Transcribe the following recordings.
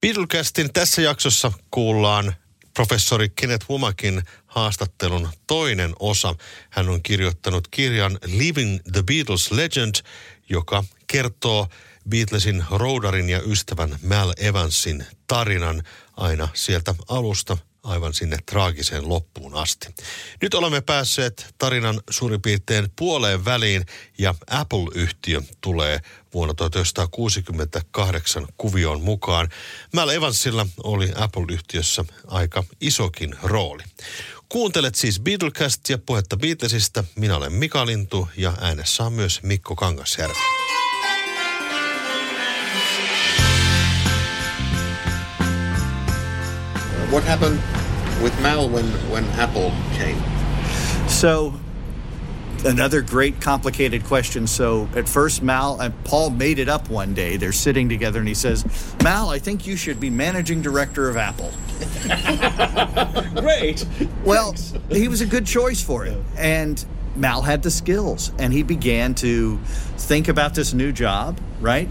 Beatlecastin tässä jaksossa kuullaan professori Kenneth Womakin haastattelun toinen osa. Hän on kirjoittanut kirjan Living the Beatles Legend, joka kertoo Beatlesin roudarin ja ystävän Mal Evansin tarinan aina sieltä alusta aivan sinne traagiseen loppuun asti. Nyt olemme päässeet tarinan suurin piirtein puoleen väliin ja Apple-yhtiö tulee vuonna 1968 kuvioon mukaan. Mal Evansilla oli Apple-yhtiössä aika isokin rooli. Kuuntelet siis Beatlecastia, puhetta Beatlesista. Minä olen Mika Lintu ja äänessä on myös Mikko Kangasjärvi. What happened with Mal when, when Apple came? So, another great complicated question. So, at first, Mal and Paul made it up one day. They're sitting together and he says, Mal, I think you should be managing director of Apple. Great. Well, he was a good choice for it. And Mal had the skills and he began to think about this new job, right?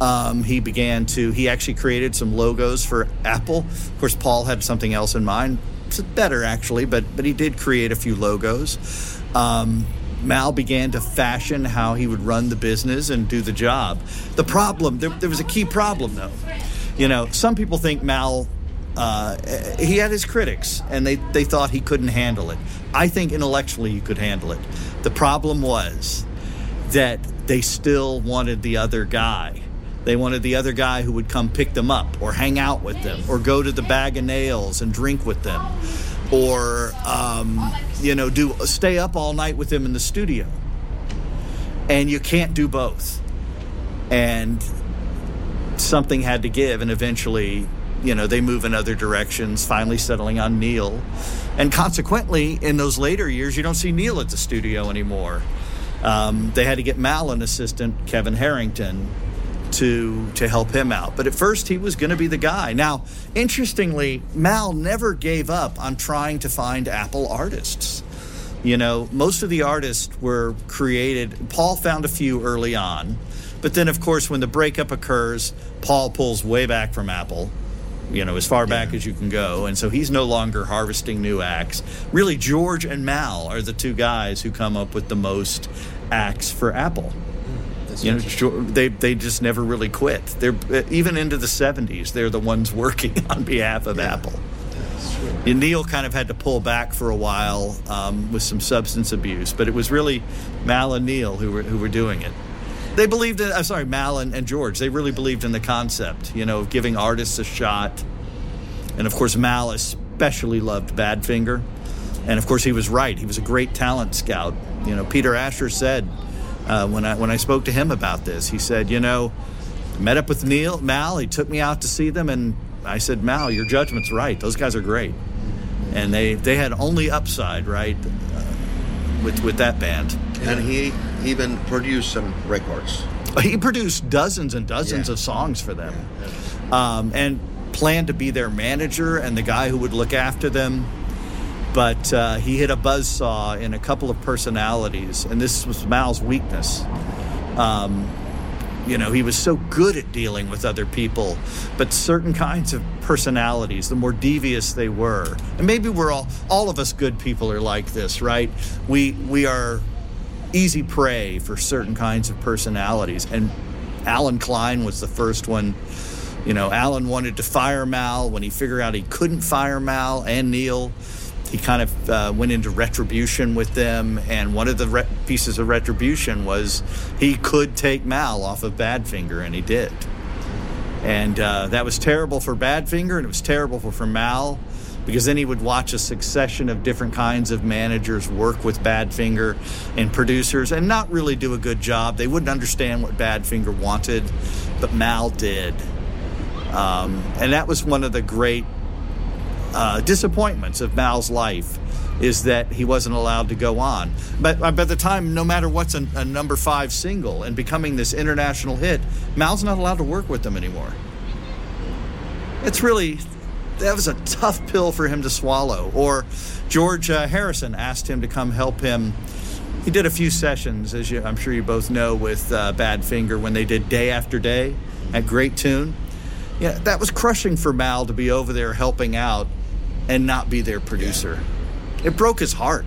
Um, he began to, he actually created some logos for Apple. Of course, Paul had something else in mind. It's better, actually, but, but he did create a few logos. Um, Mal began to fashion how he would run the business and do the job. The problem, there, there was a key problem, though. You know, some people think Mal uh, he had his critics and they, they thought he couldn't handle it. I think intellectually he could handle it. The problem was that they still wanted the other guy. They wanted the other guy who would come pick them up or hang out with them or go to the bag of nails and drink with them or, um, you know, do stay up all night with them in the studio. And you can't do both. And something had to give, and eventually you know, they move in other directions, finally settling on Neil. And consequently, in those later years, you don't see Neil at the studio anymore. Um, they had to get Mal an assistant, Kevin Harrington, to to help him out. But at first, he was going to be the guy. Now, interestingly, Mal never gave up on trying to find Apple artists. You know, most of the artists were created. Paul found a few early on, but then, of course, when the breakup occurs, Paul pulls way back from Apple you know, as far back yeah. as you can go. And so he's no longer harvesting new acts. Really, George and Mal are the two guys who come up with the most acts for Apple. You know, they they just never really quit. They're even into the '70s. They're the ones working on behalf of yeah. Apple. And Neil kind of had to pull back for a while um, with some substance abuse, but it was really Mal and Neil who were who were doing it they believed in, I'm sorry, Mal and, and, George, they really believed in the concept, you know, of giving artists a shot. And of course, Mal especially loved Badfinger. And of course, he was right. He was a great talent scout. You know, Peter Asher said uh, when, I, when I spoke to him about this, he said, you know, met up with Neil, Mal, he took me out to see them, and I said, Mal, your judgment's right. Those guys are great. And they, they had only upside, right, uh, with, with that band. And he even produced some records. He produced dozens and dozens yeah. of songs for them, yeah, yeah. Um, and planned to be their manager and the guy who would look after them. But uh, he hit a buzz saw in a couple of personalities, and this was Mal's weakness. Um, you know, he was so good at dealing with other people, but certain kinds of personalities, the more devious they were, and maybe we're all, all of us good people are like this, right? We we are easy prey for certain kinds of personalities. And Allen Klein was the first one. You know, Allen wanted to fire Mal. When he figured out he couldn't fire Mal and Neil, he kind of uh, went into retribution with them. And one of the re- pieces of retribution was he could take Mal off of Badfinger, and he did. And uh, that was terrible for Badfinger, and it was terrible for, for Mal because then he would watch a succession of different kinds of managers work with Badfinger and producers and not really do a good job. They wouldn't understand what Badfinger wanted, but Mal did. Um, and that was one of the great uh, disappointments of Mal's life is that he wasn't allowed to go on. But uh, by the time, no matter what's a, a number five single and becoming this international hit, Mal's not allowed to work with them anymore. It's really that was a tough pill for him to swallow. Or George uh, Harrison asked him to come help him. He did a few sessions, as you, I'm sure you both know, with uh, Badfinger when they did Day After Day at Great Tune. Yeah, that was crushing for Mal to be over there helping out and not be their producer. It broke his heart.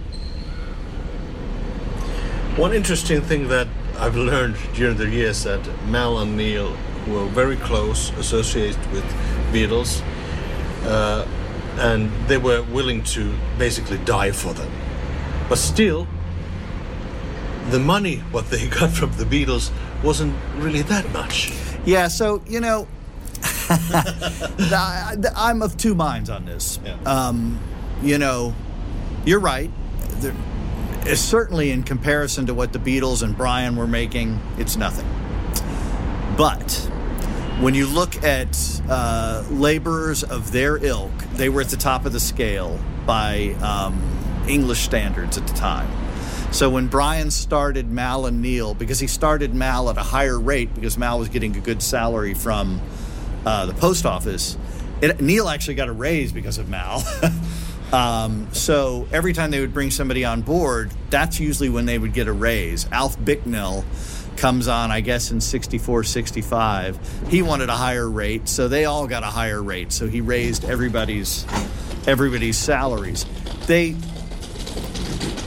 One interesting thing that I've learned during the years that Mal and Neil were very close, associated with Beatles, uh, and they were willing to basically die for them. But still, the money what they got from the Beatles wasn't really that much. Yeah, so you know, I'm of two minds on this. Yeah. Um, you know, you're right. There, certainly in comparison to what the Beatles and Brian were making, it's nothing. But when you look at uh, laborers of their ilk, they were at the top of the scale by um, English standards at the time. So when Brian started Mal and Neil, because he started Mal at a higher rate because Mal was getting a good salary from uh, the post office, it, Neil actually got a raise because of Mal. um, so every time they would bring somebody on board, that's usually when they would get a raise. Alf Bicknell comes on, I guess, in 64, 65. He wanted a higher rate, so they all got a higher rate. So he raised everybody's everybody's salaries. They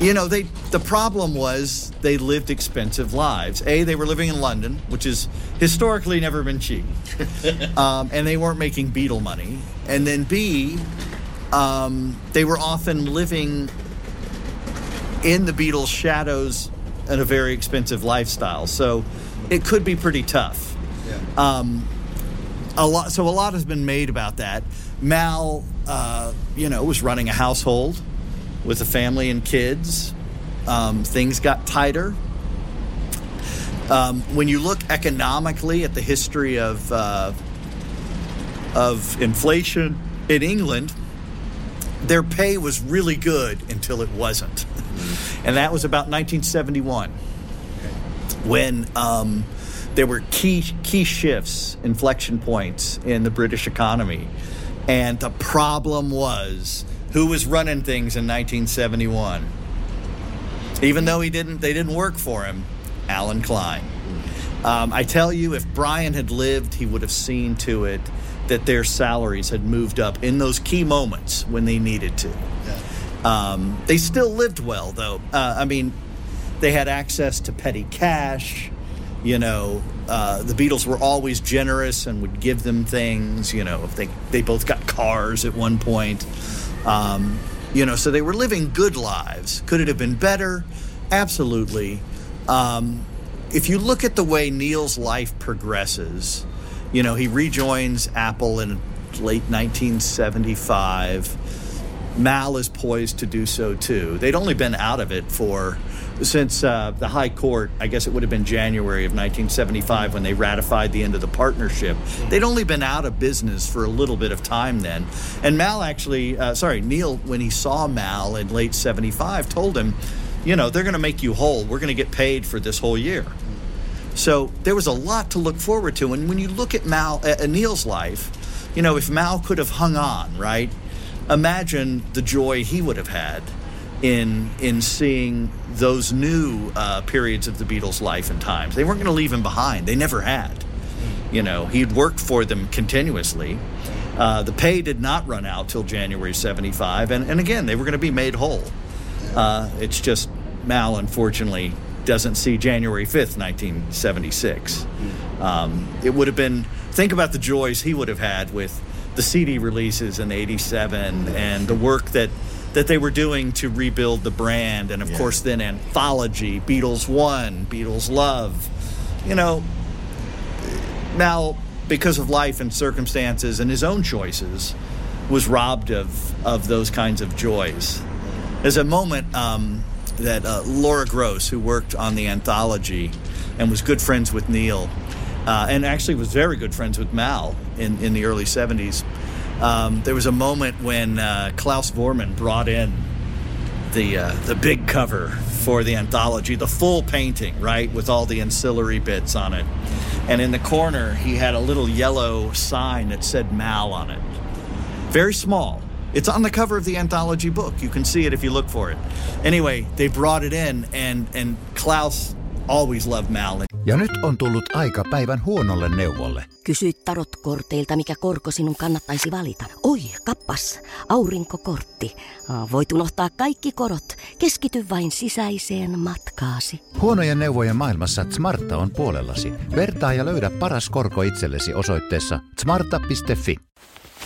you know, they the problem was they lived expensive lives. A, they were living in London, which is historically never been cheap, um, and they weren't making Beatle money. And then B, um, they were often living in the Beatles' shadows in a very expensive lifestyle. So it could be pretty tough. Um, a lot. So a lot has been made about that. Mal, uh, you know, was running a household with a family and kids. Um, things got tighter. Um, when you look economically at the history of uh, of inflation in England, their pay was really good until it wasn't, and that was about 1971 when um, there were key key shifts, inflection points in the British economy, and the problem was who was running things in 1971. Even though he didn't, they didn't work for him. Allen Klein. Um, I tell you, if Brian had lived, he would have seen to it that their salaries had moved up in those key moments when they needed to. Um, they still lived well, though. Uh, I mean, they had access to petty cash. You know, uh, the Beatles were always generous and would give them things. You know, if they they both got cars at one point. Um, you know, so they were living good lives. Could it have been better? Absolutely. Um, if you look at the way Neil's life progresses, you know, he rejoins Apple in late 1975. Mal is poised to do so too. They'd only been out of it for since uh, the High Court, I guess it would have been January of 1975 when they ratified the end of the partnership. They'd only been out of business for a little bit of time then. And Mal actually, uh, sorry, Neil, when he saw Mal in late 75, told him, you know, they're going to make you whole. We're going to get paid for this whole year. So there was a lot to look forward to. And when you look at Mal, uh, Neil's life, you know, if Mal could have hung on, right? Imagine the joy he would have had in in seeing those new uh, periods of the Beatles' life and times. They weren't going to leave him behind. They never had. You know, he'd worked for them continuously. Uh, the pay did not run out till January '75, and, and again, they were going to be made whole. Uh, it's just Mal, unfortunately, doesn't see January 5th, 1976. Um, it would have been, think about the joys he would have had with the CD releases in 87 and the work that that they were doing to rebuild the brand and of Yeah. course then anthology beatles one beatles love you know Mal, because of life and circumstances and his own choices was robbed of of those kinds of joys there's a moment um, that uh, laura gross who worked on the anthology and was good friends with neil uh, and actually was very good friends with Mal in, in the early 70s. Um, there was a moment when uh, Klaus Voormann brought in the uh, the big cover for the anthology, the full painting, right, with all the ancillary bits on it. And in the corner, he had a little yellow sign that said Mal on it. Very small. It's on the cover of the anthology book. You can see it if you look for it. Anyway, they brought it in, and and Klaus always loved Mal. Ja nyt on tullut aika päivän huonolle neuvolle. Kysy tarotkorteilta, mikä korko sinun kannattaisi valita. Oi, kappas, aurinkokortti. Voit unohtaa kaikki korot. Keskity vain sisäiseen matkaasi. Huonojen neuvojen maailmassa Smarta on puolellasi. Vertaa ja löydä paras korko itsellesi osoitteessa smarta.fi.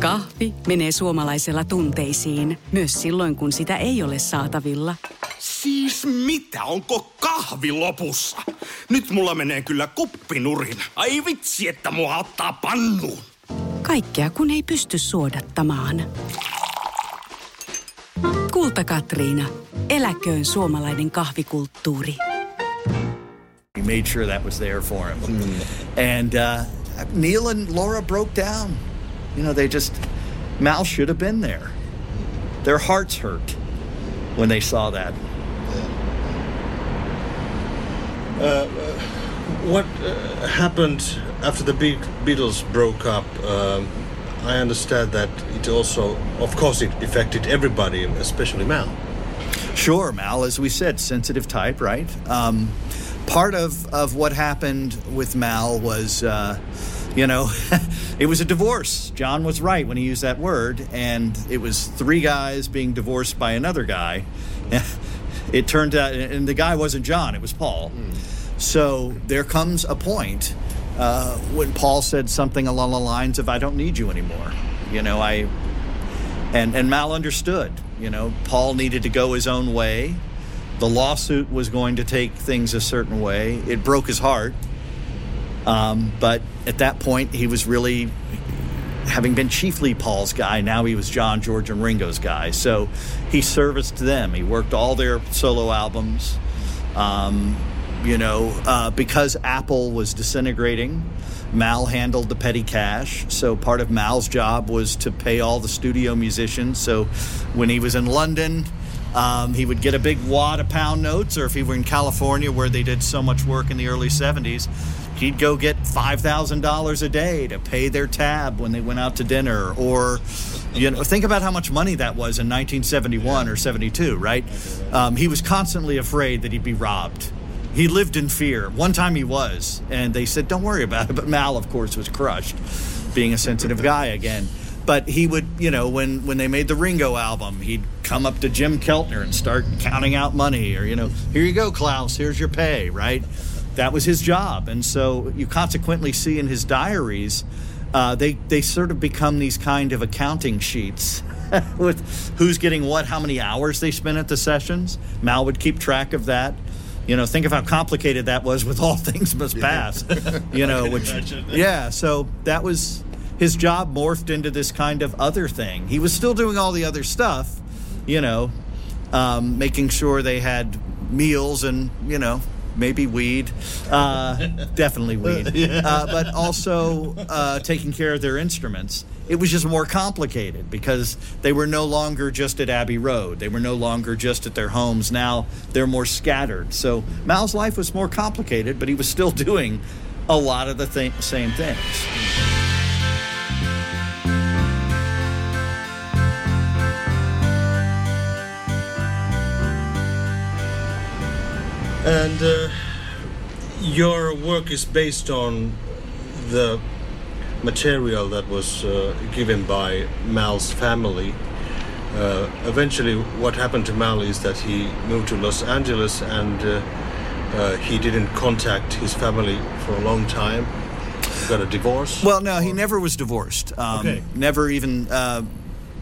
Kahvi menee suomalaisella tunteisiin, myös silloin kun sitä ei ole saatavilla. Siis mitä? Onko kahvi lopussa? Nyt mulla menee kyllä kuppinurin. Ai vitsi, että mua ottaa pannuun. Kaikkea kun ei pysty suodattamaan. Kulta Katriina. Eläköön suomalainen kahvikulttuuri. He made sure that was there for him. And uh, Neil and Laura broke down. You know, they just, Mal should have been there. Their hearts hurt when they saw that. What uh, happened after the Be- Beatles broke up? Um, I understand that it also, of course, it affected everybody, especially Mal. Sure, Mal, as we said, sensitive type, right? Um, part of, of what happened with Mal was, uh, you know, it was a divorce. John was right when he used that word, and it was three guys being divorced by another guy. it turned out, and the guy wasn't John, it was Paul. So there comes a point uh, when Paul said something along the lines of, I don't need you anymore. You know, I, and, and Mal understood. You know, Paul needed to go his own way. The lawsuit was going to take things a certain way. It broke his heart. Um, but at that point, he was really, having been chiefly Paul's guy, now he was John, George, and Ringo's guy. So he serviced them. He worked all their solo albums. Um, you know, uh, because Apple was disintegrating, Mal handled the petty cash. So part of Mal's job was to pay all the studio musicians. So when he was in London, um, he would get a big wad of pound notes, or if he were in California where they did so much work in the early 70s, he'd go get $5,000 a day to pay their tab when they went out to dinner. Or, you know, think about how much money that was in 1971 or 72, right? Um, he was constantly afraid that he'd be robbed. He lived in fear. One time he was, and they said, "Don't worry about it." But Mal, of course, was crushed, being a sensitive guy again. But he would, you know, when when they made the Ringo album, he'd come up to Jim Keltner and start counting out money, or you know, here you go, Klaus, here's your pay, right? That was his job, and so you consequently see in his diaries, uh, they they sort of become these kind of accounting sheets. with who's getting what, how many hours they spent at the sessions. Mal would keep track of that you know think of how complicated that was with all things must pass you know which yeah so that was his job morphed into this kind of other thing he was still doing all the other stuff you know um, making sure they had meals and you know maybe weed uh, definitely weed uh, but also uh, taking care of their instruments it was just more complicated because they were no longer just at Abbey Road. They were no longer just at their homes. Now they're more scattered. So Mal's life was more complicated, but he was still doing a lot of the th- same things. And uh, your work is based on the material that was uh, given by Mal's family. Uh, eventually, what happened to Mal is that he moved to Los Angeles and uh, uh, he didn't contact his family for a long time. He got a divorce? Well, no, he never was divorced. Um, Okay. Never even.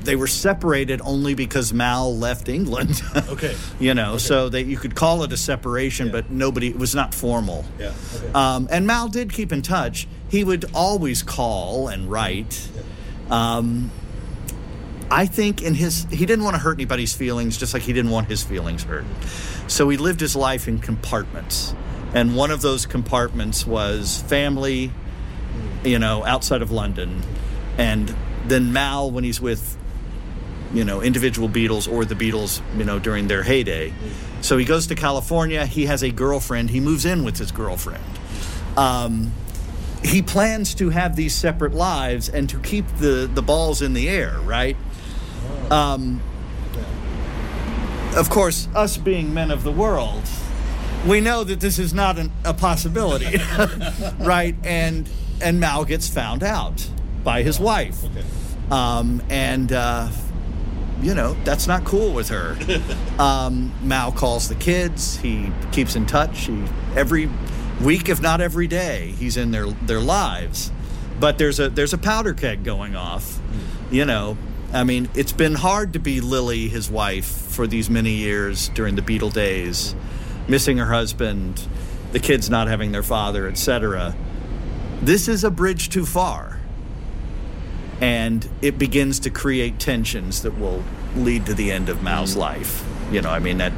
They were separated only because Mal left England. Okay. you know, so that you could call it a separation, but nobody. It was not formal. Yeah. Okay. Um, and Mal did keep in touch. He would always call and write. Um, I think in his he didn't want to hurt anybody's feelings, just like he didn't want his feelings hurt. So he lived his life in compartments, and one of those compartments was family, you know, outside of London, and then Mal when he's with, you know, individual Beatles or the Beatles, you know, during their heyday. So he goes to California. He has a girlfriend. He moves in with his girlfriend. Um, he plans to have these separate lives and to keep the, the balls in the air, right? Um, of course, us being men of the world, we know that this is not an, a possibility, right? And and Mal gets found out by his wife, um, and uh, you know that's not cool with her. Um, Mal calls the kids. He keeps in touch. He every week, if not every day, he's in their their lives. But there's a there's a powder keg going off. You know, I mean, it's been hard to be Lily, his wife, for these many years during the Beatle days, missing her husband, the kids not having their father, etc. This is a bridge too far. And it begins to create tensions that will lead to the end of Mal's life. You know, I mean, that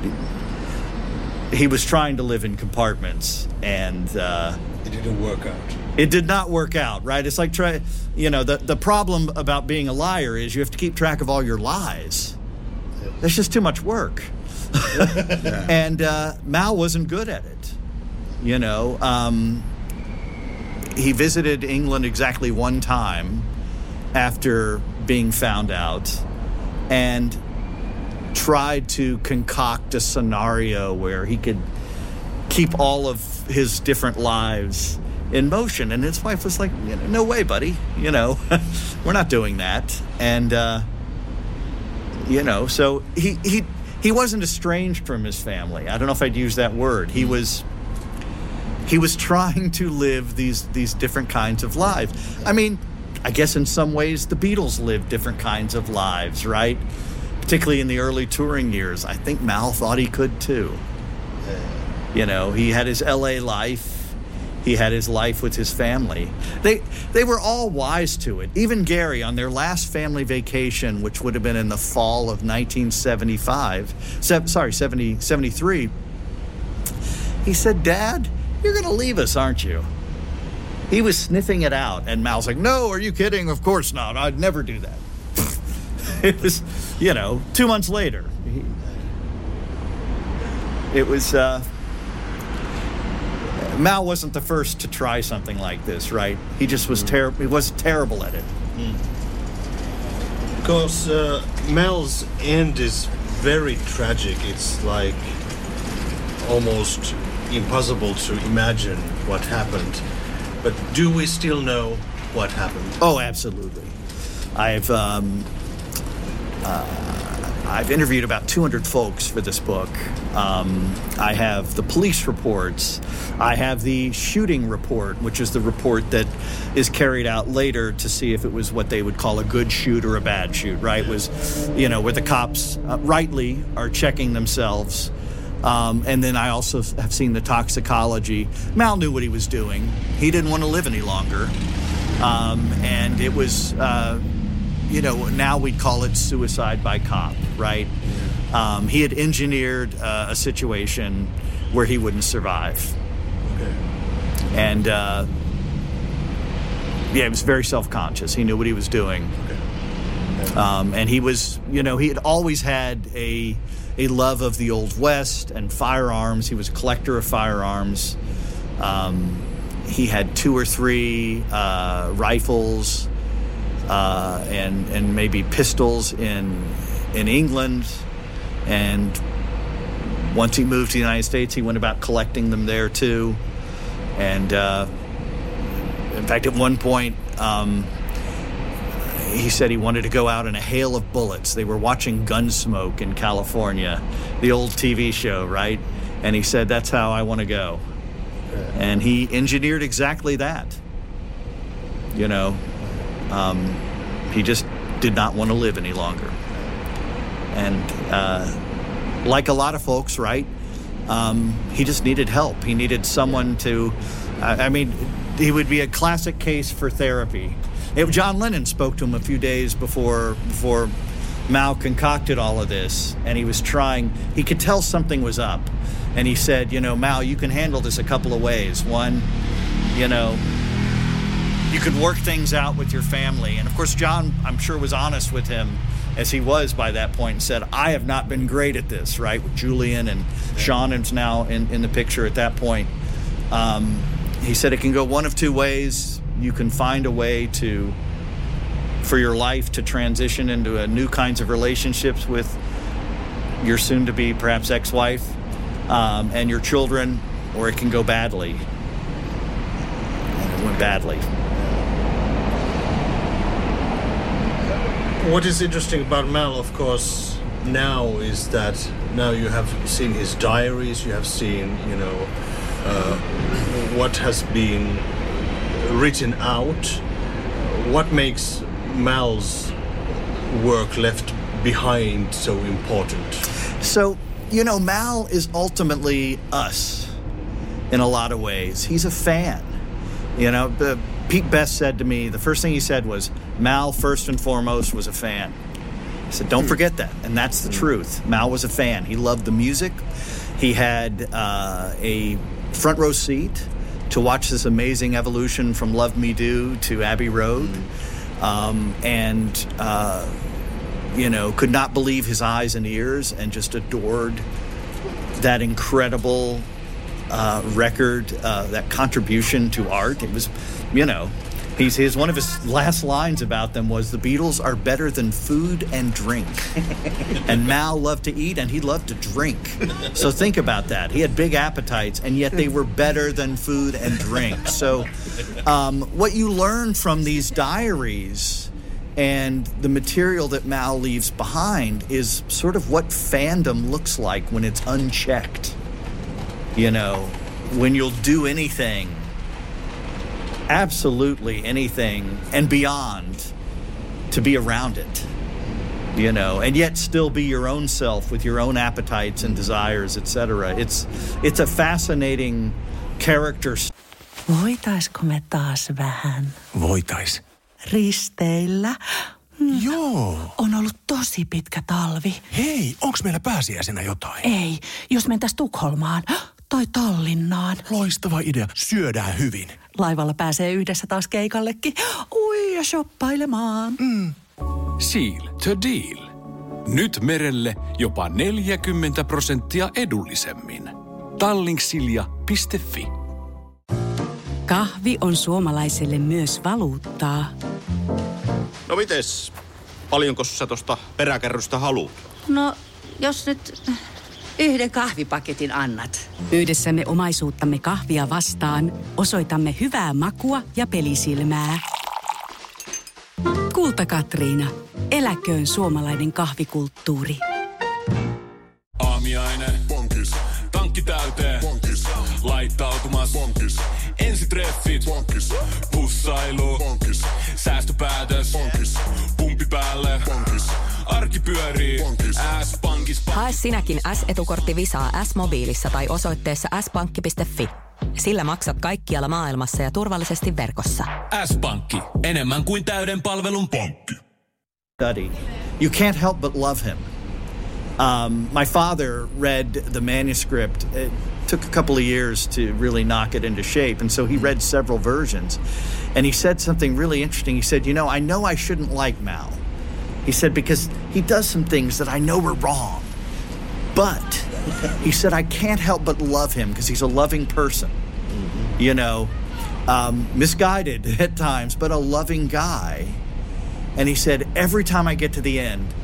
he was trying to live in compartments and uh, it didn't work out. it did not work out, right? It's like try, you know, the the problem about being a liar is you have to keep track of all your lies. That's just too much work. And uh, Mal wasn't good at it. You know, um, he visited England exactly one time after being found out, and tried to concoct a scenario where he could keep all of his different lives in motion. And his wife was like, "No way, buddy. You know, we're not doing that." And uh, you know, so he he he wasn't estranged from his family. I don't know if I'd use that word. He was he was trying to live these these different kinds of lives. I mean, I guess in some ways the Beatles lived different kinds of lives, right? Particularly in the early touring years. I think Mal thought he could too. You know, he had his LA life. He had his life with his family. They they were all wise to it. Even Gary on their last family vacation, which would have been in the fall of 1975, se- sorry, 70, 73, he said, "Dad, you're going to leave us, aren't you?" He was sniffing it out, and Mal's like, "No, are you kidding? Of course not. I'd never do that." it was, you know, two months later. It was. Uh, Mal wasn't the first to try something like this, right? He just was terrible. He was terrible at it. Because uh, Mal's end is very tragic. It's like almost impossible to imagine what happened. But do we still know what happened? Oh, absolutely. I've um, uh, I've interviewed about 200 folks for this book. Um, I have the police reports. I have the shooting report, which is the report that is carried out later to see if it was what they would call a good shoot or a bad shoot. Right? Was you know where the cops uh, rightly are checking themselves. Um, and then I also have seen the toxicology. Mal knew what he was doing. He didn't want to live any longer. Um, and it was, uh, you know, now we'd call it suicide by cop, right? Um, he had engineered uh, a situation where he wouldn't survive. And, uh, yeah, he was very self conscious. He knew what he was doing. Um, and he was, you know, he had always had a, a love of the Old West and firearms. He was a collector of firearms. Um, he had two or three uh, rifles uh, and and maybe pistols in in England, and once he moved to the United States, he went about collecting them there too. And uh, in fact, at one point, um, he said he wanted to go out in a hail of bullets. They were watching Gunsmoke in California, the old TV show, right? And he said, "That's how I want to go." And he engineered exactly that. You know, um, he just did not want to live any longer. And uh, like a lot of folks, right? Um, he just needed help. He needed someone to. I mean, he would be a classic case for therapy. It, John Lennon spoke to him a few days before before Mal concocted all of this, and he was trying. He could tell something was up, and he said, "You know, Mal, you can handle this a couple of ways. One, you know, you could work things out with your family. And of course, John, I'm sure, was honest with him as he was by that point and said, I have not been great at this, right? With Julian and Sean is now in, in the picture at that point. Um, he said it can go one of two ways. You can find a way to, for your life to transition into new kinds of relationships with your soon to be perhaps ex wife um, and your children, or it can go badly. It went badly. What is interesting about Mel, of course, now is that now you have seen his diaries, you have seen, you know, uh, what has been written out. What makes Mal's work left behind so important? So, you know, Mal is ultimately us in a lot of ways. He's a fan. You know, the, Pete Best said to me, the first thing he said was, Mal, first and foremost, was a fan. I said, don't forget that. And that's the truth. Mal was a fan. He loved the music. He had uh, a front row seat to watch this amazing evolution from Love Me Do to Abbey Road. Um, and, uh, you know, could not believe his eyes and ears and just adored that incredible uh, record, uh, that contribution to art. It was, you know, he's his one of his last lines about them was the Beatles are better than food and drink. and Mal loved to eat and he loved to drink. So think about that. He had big appetites and yet they were better than food and drink. So um, what you learn from these diaries and the material that Mal leaves behind is sort of what fandom looks like when it's unchecked you know, when you'll do anything, absolutely anything and beyond to be around it, you know, and yet still be your own self with your own appetites and desires, etc. It's it's a fascinating character. Voitaisko me taas vähän Voitais. risteillä? Joo. On ollut tosi pitkä talvi. Hei, onks meillä pääsiäisenä jotain? Ei, jos mentäis Tukholmaan tai Tallinnaan. Loistava idea. Syödään hyvin. Laivalla pääsee yhdessä taas keikallekin. Ui ja shoppailemaan. Mm. Seal to deal. Nyt merelle jopa 40 prosenttia edullisemmin. Tallingsilja.fi Kahvi on suomalaiselle myös valuuttaa. No mites? Paljonko sä tosta peräkärrystä haluat? No, jos nyt yhden kahvipaketin annat. Yhdessämme omaisuuttamme kahvia vastaan osoitamme hyvää makua ja pelisilmää. Kulta Katriina. Eläköön suomalainen kahvikulttuuri. Aamiainen. Bonkis. Tankki täyteen. Bonkis. Laittautumas. Bonkis. Ensitreffit. Bonkis. Pussailu. Bonkis. Säästöpäätös. Bonkis. Pyörii. S-pankis. Hae sinäkin S-etukortti Visaa S-mobiilissa tai osoitteessa s-pankki.fi. Sillä maksat kaikkialla maailmassa ja turvallisesti verkossa. S-pankki. Enemmän kuin täyden palvelun pankki. study. You can't help but love him. Um, my father read the manuscript. It took a couple of years to really knock it into shape, and so he read several versions. And he said something really interesting. He said, You know, I know I shouldn't like Mal. He said, Because he does some things that I know are wrong. But he said, I can't help but love him because he's a loving person. You know, um, misguided at times, but a loving guy. And he said, Every time I get to the end,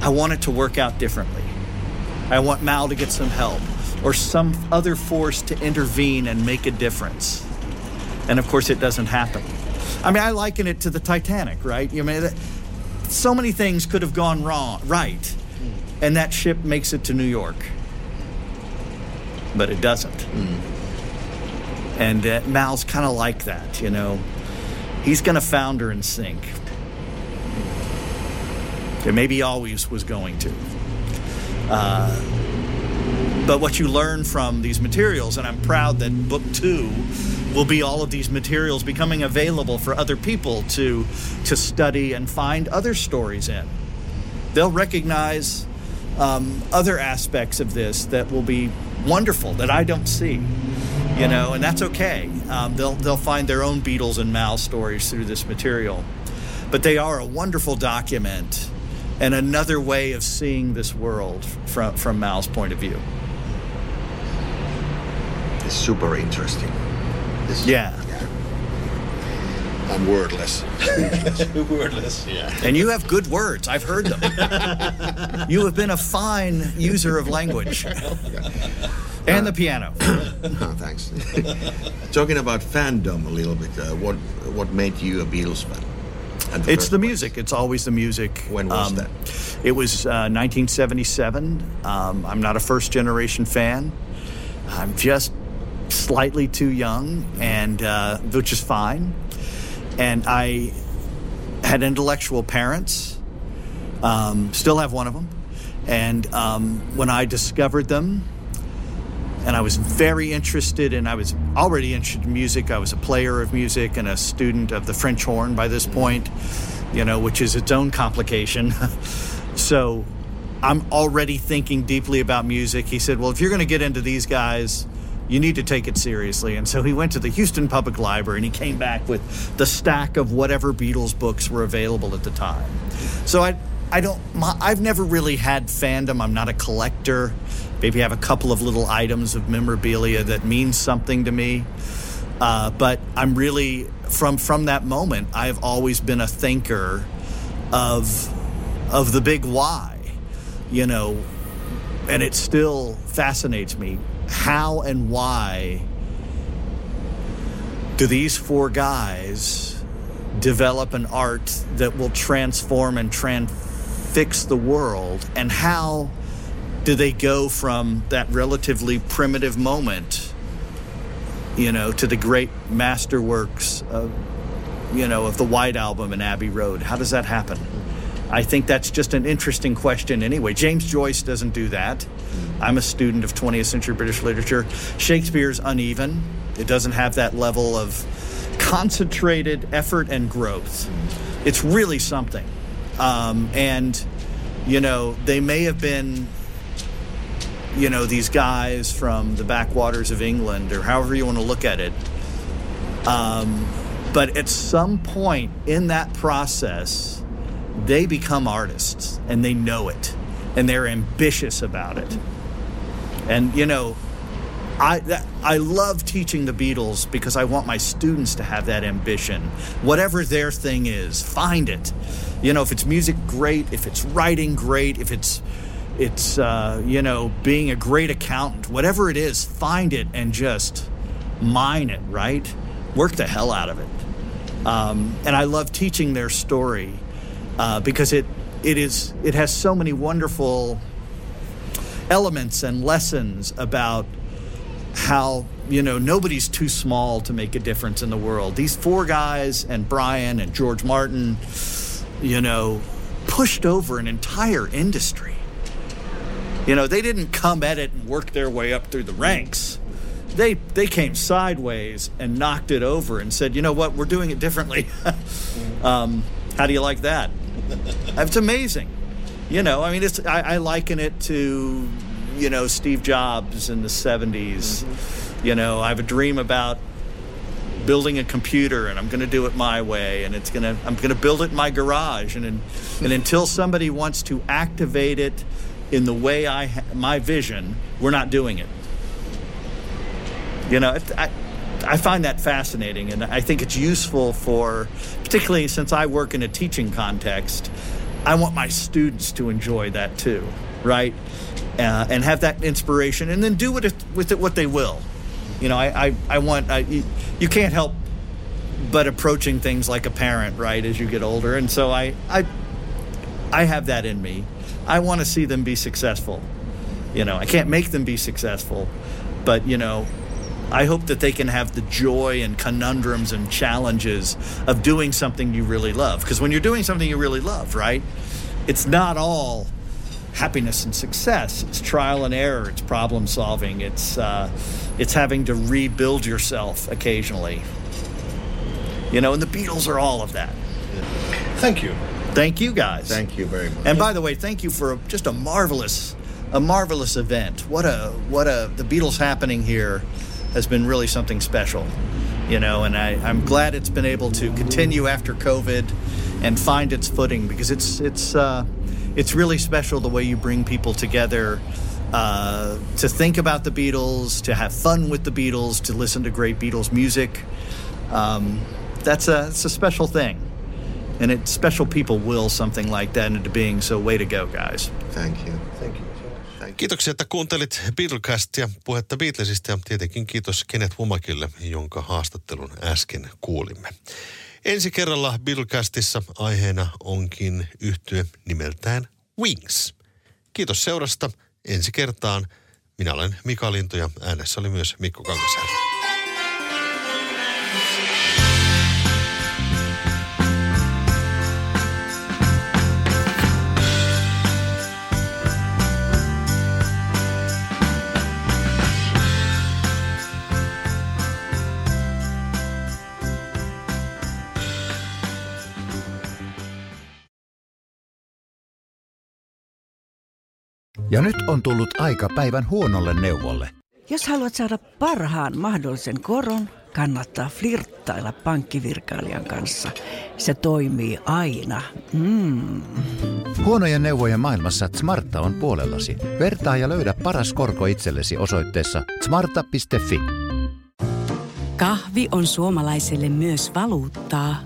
I want it to work out differently. I want Mal to get some help or some other force to intervene and make a difference. And of course, it doesn't happen. I mean, I liken it to the Titanic, right? You mean, that- so many things could have gone wrong, right? And that ship makes it to New York. But it doesn't. And uh, Mal's kind of like that, you know. he's going to founder and sink. And maybe he always was going to. Uh, but what you learn from these materials, and I'm proud that book two will be all of these materials becoming available for other people to to study and find other stories in. They'll recognize um, other aspects of this that will be wonderful that I don't see, you know, and that's okay. Um, they'll they'll find their own Beatles and Mal stories through this material, but they are a wonderful document and another way of seeing this world from from Mal's point of view. It's super interesting. This- Yeah. I'm wordless. wordless, yeah. And you have good words. I've heard them. you have been a fine user of language. And the piano. oh, thanks. Talking about fandom a little bit, uh, what what made you a Beatles fan? The It's first the place? music. It's always the music. When was Um, that? It was uh, 1977. Um, I'm not a first generation fan. I'm just slightly too young, and uh, which is fine. And I had intellectual parents. Um, still have one of them. And um, when I discovered them, and I was very interested and I was already interested in music. I was a player of music and a student of the French horn by this point, you know, which is its own complication. so I'm already thinking deeply about music. He said, Well, if you're going to get into these guys, you need to take it seriously. And so he went to the Houston Public Library and he came back with the stack of whatever Beatles books were available at the time. So I, I don't, my, I've never really had fandom. I'm not a collector. Maybe I have a couple of little items of memorabilia that mean something to me. Uh, but I'm really from from that moment. I've always been a thinker of of the big why, you know, and it still fascinates me how and why do these four guys develop an art that will transform and transfix the world? And how do they go from that relatively primitive moment you know to the great masterworks of you know of the white album and abbey road? How does that happen i think that's just an interesting question anyway. James joyce doesn't do that. I'm a student of 20th century british literature. Shakespeare's uneven. It doesn't have that level of concentrated effort and growth. It's really something. Um, and you know they may have been you know these guys from the backwaters of England or however you want to look at it. Um, but at some point in that process, they become artists and they know it and they're ambitious about it. And you know, I that, I love teaching the Beatles because I want my students to have that ambition. Whatever their thing is, find it. You know, if it's music, great. If it's writing, great. If it's it's uh, you know being a great accountant whatever it is find it and just mine it right work the hell out of it um, and i love teaching their story uh, because it it is it has so many wonderful elements and lessons about how you know nobody's too small to make a difference in the world these four guys and brian and george martin you know pushed over an entire industry you know, they didn't come at it and work their way up through the ranks. They they came sideways and knocked it over and said, you know what, we're doing it differently. um, how do you like that? It's amazing. You know, I mean, it's I, I liken it to, you know, Steve Jobs in the '70s. Mm-hmm. You know, I have a dream about building a computer and I'm going to do it my way and it's going to I'm going to build it in my garage and and, and until somebody wants to activate it in the way I ha- my vision, we're not doing it. You know, I I find that fascinating, and I think it's useful for, particularly since I work in a teaching context. I want my students to enjoy that too, right? Uh, and have that inspiration, and then do with it, with it what they will. You know, I I, I want I, you, you can't help but approaching things like a parent, right? As you get older, and so I I I have that in me. I want to see them be successful. You know, I can't make them be successful, but you know, I hope that they can have the joy and conundrums and challenges of doing something you really love. Because when you're doing something you really love, right, it's not all happiness and success. It's trial and error. It's problem solving. It's uh, it's having to rebuild yourself occasionally. You know, and the Beatles are all of that. Thank you. Thank you guys. Thank you very much. And by the way, thank you for a, just a marvelous, a marvelous event. What a what a the Beatles happening here has been really something special, you know. And I, I'm glad it's been able to continue after COVID and find its footing because it's it's uh, it's really special the way you bring people together. Uh, to think about the Beatles, to have fun with the Beatles, to listen to great Beatles music, um, that's a it's a special thing and it special people will something like that into being. So way to go, guys. Thank you. Kiitoksia, että kuuntelit Beatlecastia, puhetta Beatlesista ja tietenkin kiitos Kenneth Womakille, jonka haastattelun äsken kuulimme. Ensi kerralla Beatlecastissa aiheena onkin yhtye nimeltään Wings. Kiitos seurasta. Ensi kertaan. Minä olen Mika Lintu ja äänessä oli myös Mikko Kangasärvi. Ja nyt on tullut aika päivän huonolle neuvolle. Jos haluat saada parhaan mahdollisen koron, kannattaa flirttailla pankkivirkailijan kanssa. Se toimii aina. Mm. Huonojen neuvojen maailmassa Smarta on puolellasi. Vertaa ja löydä paras korko itsellesi osoitteessa smarta.fi. Kahvi on suomalaiselle myös valuuttaa.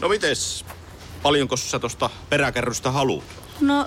No mites? Paljonko sä tosta peräkärrystä haluat? No,